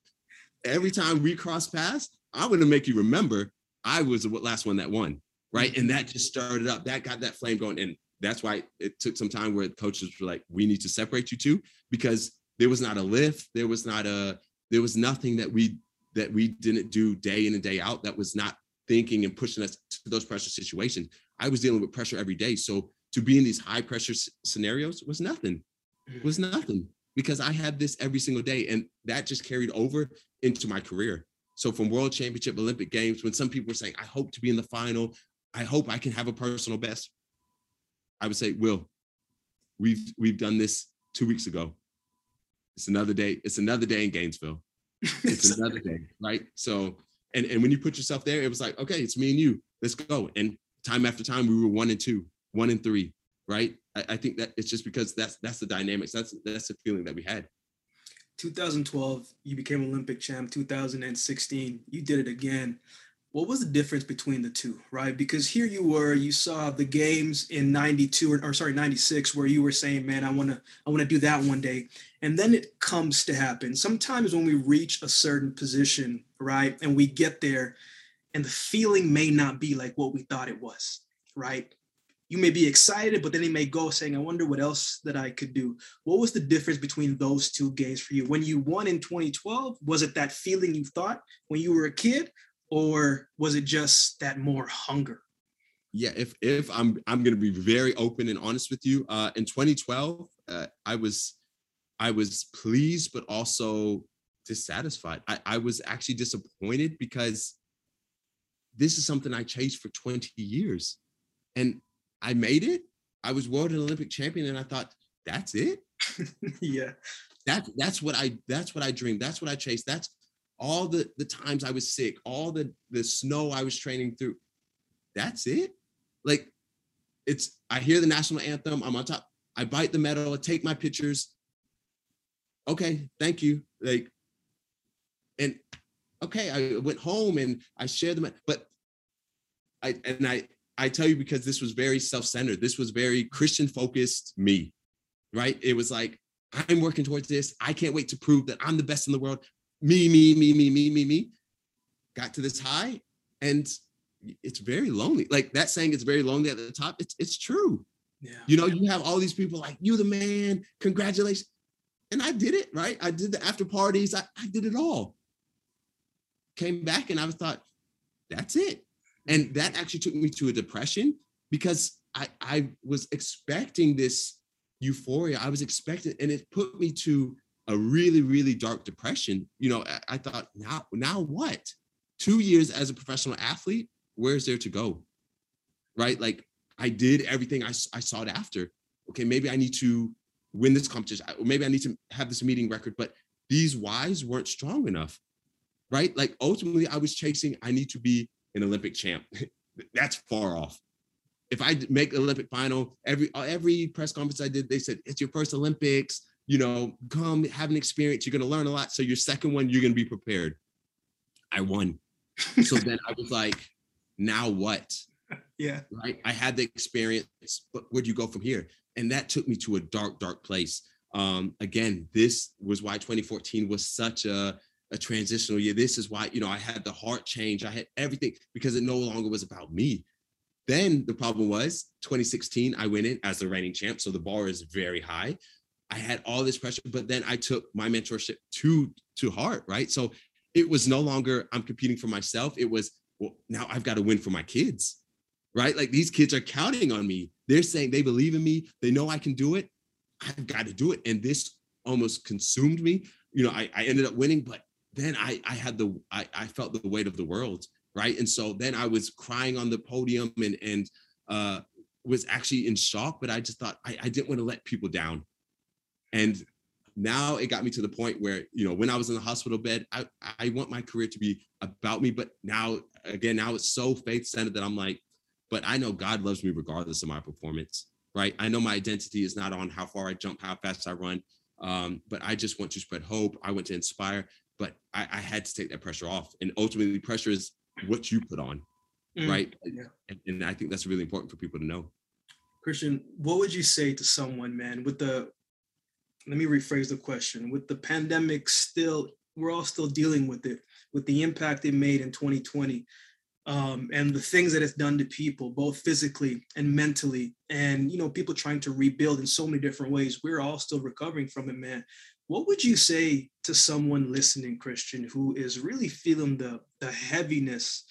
every time we cross paths, I'm gonna make you remember I was the last one that won, right? And that just started up. That got that flame going, and that's why it took some time where coaches were like, "We need to separate you two because there was not a lift, there was not a, there was nothing that we that we didn't do day in and day out that was not thinking and pushing us to those pressure situations. I was dealing with pressure every day. So to be in these high pressure scenarios was nothing, was mm. nothing because I had this every single day. And that just carried over into my career. So from world championship, Olympic games, when some people were saying, I hope to be in the final, I hope I can have a personal best. I would say, Will, we've we've done this two weeks ago. It's another day. It's another day in Gainesville [LAUGHS] it's another day, right? So, and and when you put yourself there, it was like, okay, it's me and you. Let's go. And time after time, we were one and two, one and three, right? I, I think that it's just because that's that's the dynamics. That's that's the feeling that we had. 2012, you became Olympic champ. 2016, you did it again what was the difference between the two right because here you were you saw the games in 92 or, or sorry 96 where you were saying man i want to i want to do that one day and then it comes to happen sometimes when we reach a certain position right and we get there and the feeling may not be like what we thought it was right you may be excited but then it may go saying i wonder what else that i could do what was the difference between those two games for you when you won in 2012 was it that feeling you thought when you were a kid or was it just that more hunger? Yeah, if if I'm I'm to be very open and honest with you. Uh, in 2012, uh, I was I was pleased, but also dissatisfied. I, I was actually disappointed because this is something I chased for 20 years, and I made it. I was world and Olympic champion, and I thought that's it. [LAUGHS] yeah, that that's what I that's what I dreamed. That's what I chased. That's all the the times I was sick, all the the snow I was training through. That's it. Like it's I hear the national anthem, I'm on top. I bite the medal, I take my pictures. Okay, thank you. Like and okay, I went home and I shared them, but I and I I tell you because this was very self-centered. This was very Christian focused me. Right? It was like I'm working towards this. I can't wait to prove that I'm the best in the world me, me, me, me, me, me, me, got to this high, and it's very lonely. Like that saying, it's very lonely at the top. It's it's true. Yeah. You know, you have all these people like you, the man. Congratulations. And I did it right. I did the after parties. I, I did it all. Came back and I was thought, that's it. And that actually took me to a depression because I I was expecting this euphoria. I was expecting, and it put me to a really, really dark depression, you know, I, I thought, now, now what? Two years as a professional athlete, where's there to go? Right? Like I did everything I, I sought after. Okay, maybe I need to win this competition. Or maybe I need to have this meeting record, but these whys weren't strong enough. Right? Like ultimately, I was chasing, I need to be an Olympic champ. [LAUGHS] That's far off. If I make Olympic final, every every press conference I did, they said, it's your first Olympics you know, come have an experience. You're going to learn a lot. So your second one, you're going to be prepared. I won. [LAUGHS] so then I was like, now what? Yeah. Right. I had the experience, but where'd you go from here? And that took me to a dark, dark place. Um, again, this was why 2014 was such a, a transitional year. This is why, you know, I had the heart change. I had everything because it no longer was about me. Then the problem was 2016, I went in as the reigning champ. So the bar is very high. I had all this pressure, but then I took my mentorship to to heart, right? So it was no longer I'm competing for myself. It was well, now I've got to win for my kids, right? Like these kids are counting on me. They're saying they believe in me. They know I can do it. I've got to do it. And this almost consumed me. You know, I, I ended up winning, but then I I had the I, I felt the weight of the world, right? And so then I was crying on the podium and and uh was actually in shock, but I just thought I, I didn't want to let people down. And now it got me to the point where, you know, when I was in the hospital bed, I, I want my career to be about me. But now, again, now it's so faith centered that I'm like, but I know God loves me regardless of my performance, right? I know my identity is not on how far I jump, how fast I run. Um, but I just want to spread hope. I want to inspire, but I, I had to take that pressure off. And ultimately, pressure is what you put on, mm, right? Yeah. And, and I think that's really important for people to know. Christian, what would you say to someone, man, with the let me rephrase the question with the pandemic still we're all still dealing with it with the impact it made in 2020 um, and the things that it's done to people both physically and mentally and you know people trying to rebuild in so many different ways we're all still recovering from it man. What would you say to someone listening christian who is really feeling the the heaviness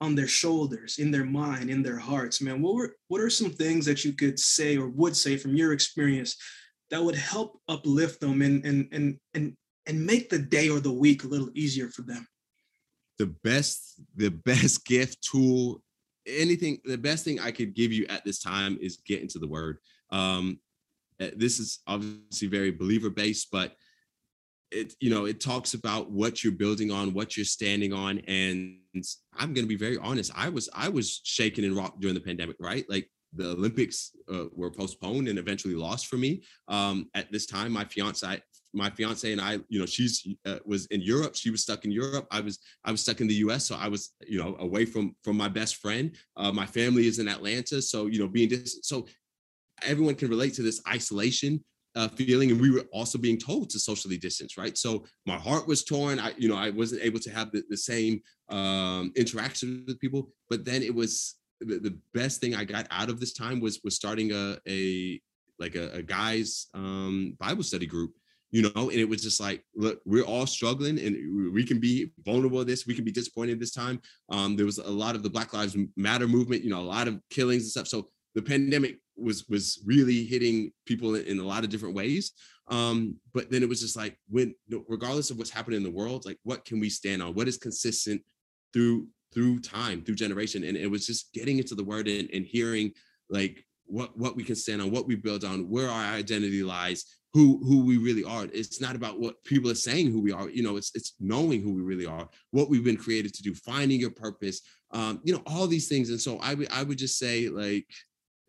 on their shoulders in their mind in their hearts man? What were what are some things that you could say or would say from your experience that would help uplift them and and and and and make the day or the week a little easier for them the best the best [LAUGHS] gift tool anything the best thing i could give you at this time is get into the word um eh, this is obviously very believer based but it you know it talks about what you're building on what you're standing on and i'm going to be very honest i was i was shaken and rocked during the pandemic right like the Olympics uh, were postponed and eventually lost for me. Um, at this time, my fiance, my fiance and I, you know, she's uh, was in Europe. She was stuck in Europe. I was I was stuck in the U.S. So I was, you know, away from from my best friend. Uh, my family is in Atlanta, so you know, being distant. So everyone can relate to this isolation uh, feeling, and we were also being told to socially distance, right? So my heart was torn. I, you know, I wasn't able to have the, the same um, interaction with people. But then it was the, the best thing I got out of this time was was starting a a like a, a guys um, Bible study group. You know, and it was just like, look, we're all struggling and we can be vulnerable this, we can be disappointed this time. Um, there was a lot of the Black Lives Matter movement, you know, a lot of killings and stuff. So the pandemic was was really hitting people in, a lot of different ways. Um, but then it was just like when regardless of what's happening in the world, like what can we stand on? What is consistent through through time, through generation? And it was just getting into the word and, and hearing like what what we can stand on, what we build on, where our identity lies, who who we really are. It's not about what people are saying who we are. You know, it's it's knowing who we really are, what we've been created to do, finding your purpose. Um, you know, all these things. And so I would I would just say like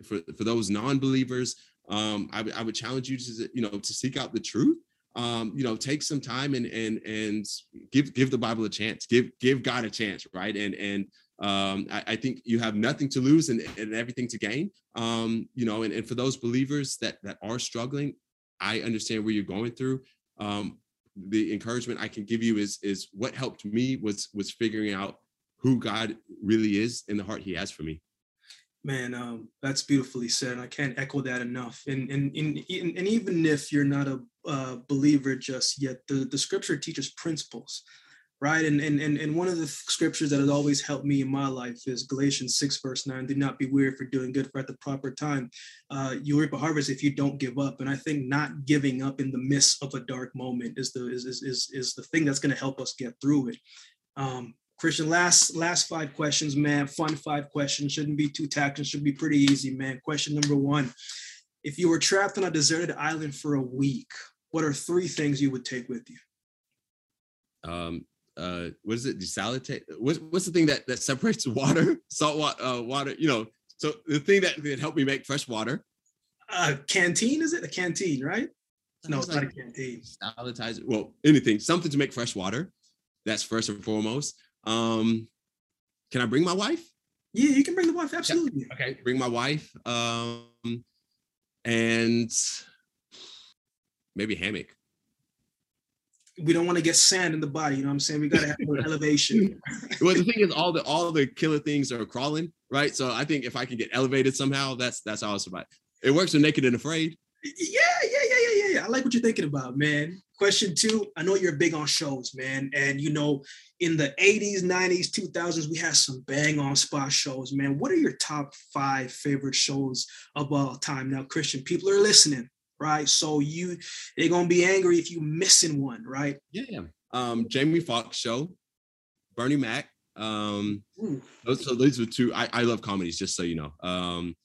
for for those non-believers, um, I would I would challenge you to you know to seek out the truth. Um, you know, take some time and and and give give the Bible a chance. Give give God a chance, right? And and um, I, I, think you have nothing to lose and, and everything to gain. Um, you know, and, and for those believers that that are struggling, I understand where you're going through. Um, the encouragement I can give you is is what helped me was was figuring out who God really is in the heart He has for me. Man, um, that's beautifully said. I can't echo that enough. And and and, and even if you're not a uh, believer just yet, the, the scripture teaches principles right? And, and and and one of the scriptures that has always helped me in my life is Galatians six verse nine. Do not be weary for doing good, for at the proper time, uh, you reap a harvest if you don't give up. And I think not giving up in the midst of a dark moment is the is is is, is the thing that's going to help us get through it. Um, Christian, last last five questions, man. Fun five questions. Shouldn't be too taxing. Should be pretty easy, man. Question number one: If you were trapped on a deserted island for a week, what are three things you would take with you? Um, uh what is it? Desalinate what's, what's the thing that that separates [LAUGHS] water salt water uh, water you know so the thing that, that helped me make fresh water? Uh canteen is it? A canteen right? No it's like not a canteen. sanitizer well anything something to make fresh water. That's first and foremost. Um can i bring my wife? Yeah you can bring the wife absolutely. yeah. okay bring my wife um and maybe hammock we don't want to get sand in the body. You know what I'm saying? We got to have [LAUGHS] elevation. [LAUGHS] well, the thing is, all the all the killer things are crawling, right? So I think if I can get elevated somehow, that's that's how I survive. It works with Naked and Afraid. Yeah, yeah, yeah, yeah, yeah, yeah. I like what you're thinking about, man. Question two: I know you're big on shows, man, and you know, in the '80s, '90s, 2000s, we had some bang on spot shows, man. What are your top five favorite shows of all time? Now, Christian, people are listening right? So you they're gonna be angry if you missing one, right? Yeah. Um, Jamie Foxx show, Bernie Mac. Um, those, so those are two. I, I love comedies, just so you know. Um,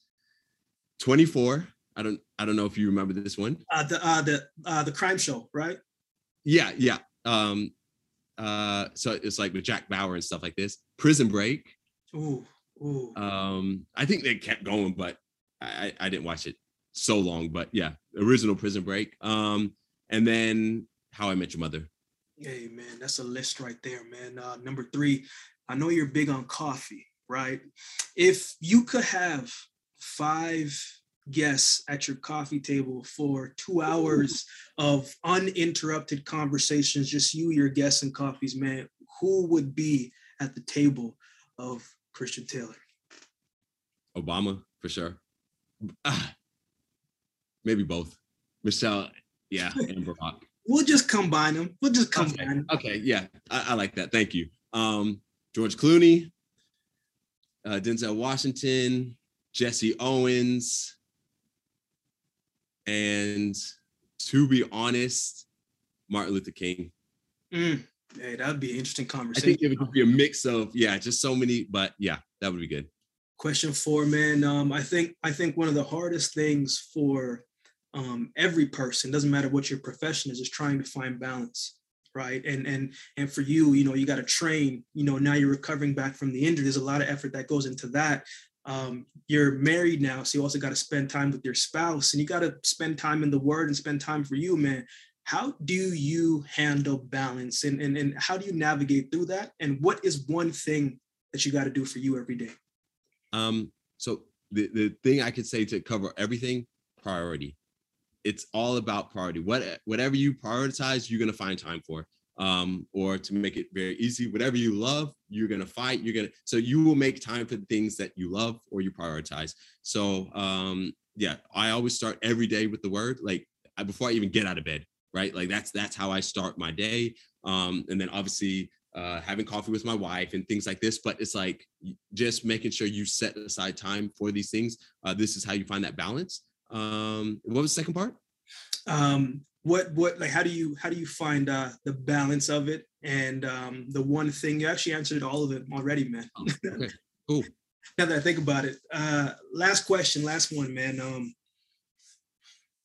24. I don't I don't know if you remember this one. Uh, the uh, the uh, the crime show, right? Yeah, yeah. Um, uh, so it's like with Jack Bauer and stuff like this. Prison Break. Ooh, ooh. Um, I think they kept going, but I I didn't watch it so long, but yeah, original Prison Break. Um, and then How I Met Your Mother. Hey man, that's a list right there, man. Uh, number three, I know you're big on coffee, right? If you could have five guests at your coffee table for two hours of uninterrupted conversations, just you, your guests, and coffees, man, who would be at the table of Christian Taylor? Obama, for sure. Ah, maybe both. Michelle, yeah, and Barack. we'll just combine them. We'll just combine okay. them. Okay, yeah, I, I, like that. Thank you. Um, George Clooney, uh, Denzel Washington, Jesse Owens, and to be honest, Martin Luther King. Mm. Hey, that would be an interesting conversation. I think it would be a mix of yeah, just so many, but yeah, that would be good. Question four, man. Um, I think I think one of the hardest things for um, every person doesn't matter what your profession is is trying to find balance right? And and and for you you know you got to train you know now you're recovering back from the injury. There's a lot of effort that goes into that. Um, you're married now so you also got to spend time with your spouse and you got to spend time in the word and spend time for you man. How do you handle balance and, and and how do you navigate through that? And what is one thing that you got to do for you every day? Um so the, the thing i could say to cover everything priority it's all about priority. What whatever you prioritize, you're gonna find time for. Um, or to make it very easy, whatever you love, you're gonna fight. You're gonna so you will make time for the things that you love or you prioritize. So um, yeah, I always start every day with the word like before I even get out of bed. right? Like that's that's how I start my day. Um, and then obviously uh, having coffee with my wife and things like this. But it's like just making sure you set aside time for these things. Uh, this is how you find that balance. Um, what was the second part? Um, what what like how do you how do you find uh, the balance of it? And um, the one thing you actually answered all of it already, man. Oh, okay, cool. [LAUGHS] now that I think about it, uh, last question, last one, man. Um,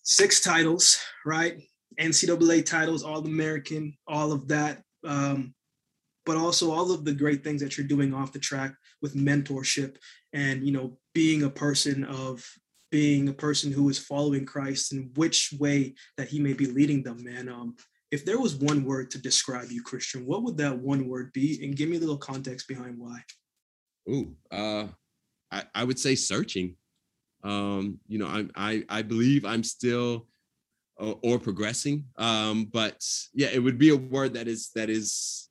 six titles, right? NCAA titles, All American, all of that. Um, but also all of the great things that you're doing off the track with mentorship and you know being a person of being a person who is following Christ and which way that he may be leading them, man. Um, if there was one word to describe you, Christian, what would that one word be? And give me a little context behind why. Ooh, uh, I, I would say searching. Um, you know, I, I, I believe I'm still or, or progressing. Um, but yeah, it would be a word that is that is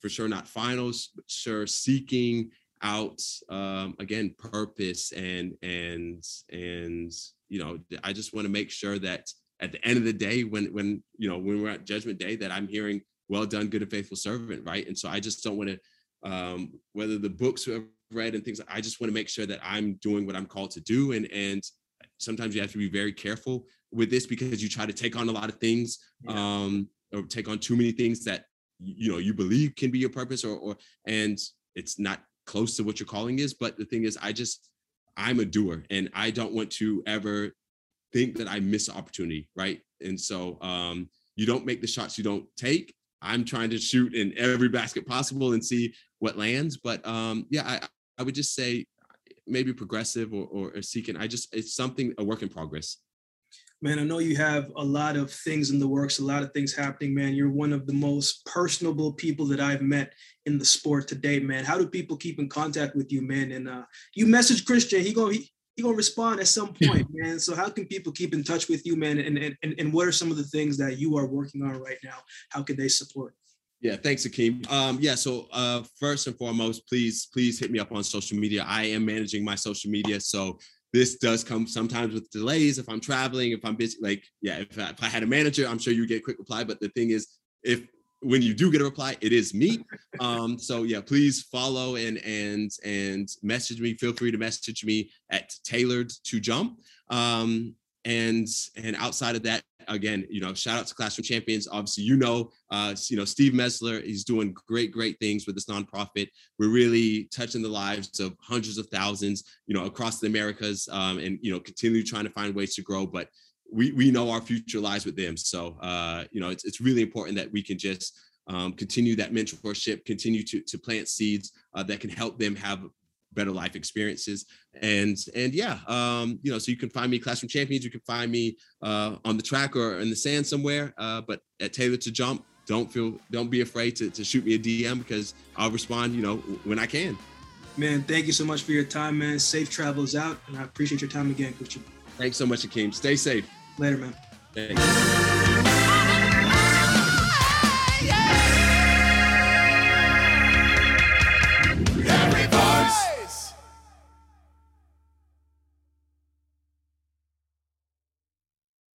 for sure not finals, but sure seeking out um, again purpose and and and you know I just want to make sure that at the end of the day when when you know when we're at judgment day that I'm hearing well done good and faithful servant right and so I just don't want to um, whether the books I've read and things I just want to make sure that I'm doing what I'm called to do and and sometimes you have to be very careful with this because you try to take on a lot of things yeah. um, or take on too many things that you know you believe can be your purpose or or and it's not close to what your calling is but the thing is i just i'm a doer and i don't want to ever think that i miss opportunity right? And so um you don't make the shots you don't take. I'm trying to shoot in every basket possible and see what lands but um yeah i i would just say maybe progressive or, or, or seeking. I just it's something a work in progress man, I know you have a lot of things in the works, a lot of things happening, man. You're one of the most personable people that I've met in the sport today, man. How do people keep in contact with you, man? And uh, you message Christian, he gonna he, he gonna respond at some point, man. So how can people keep in touch with you, man? And, and and what are some of the things that you are working on right now? How can they support? Yeah, thanks, Akeem. Um, yeah, so uh, first and foremost, please, please hit me up on social media. I am managing my social media, so this does come sometimes with delays if i'm traveling if i'm busy like yeah if I, if I had a manager i'm sure you get a quick reply but the thing is if when you do get a reply it is me. [LAUGHS] Um so yeah please follow and and and message me. Feel free to message me at taylor to jump. Um and and outside of that again you know shout out to classroom champions. Obviously you know uh you know steve mesler he's doing great great things with this nonprofit. We're really touching the lives of hundreds of thousands you know across the americas um, and you know continue trying to find ways to grow but we we know our future lies with them. So uh you know it's, it's really important that we can just um, continue that mentorship continue to to plant seeds uh, that can help them have better life experiences. And and yeah um you know so you can find me classroom champions. You can find me uh on the track or in the sand somewhere uh but at taylor to jump don't feel don't be afraid to, to shoot me a dm because i'll respond you know when i can. Man thank you so much for your time man. Safe travels out and i appreciate your time again christian thanks so much akeem. Stay safe. Later man. Thanks.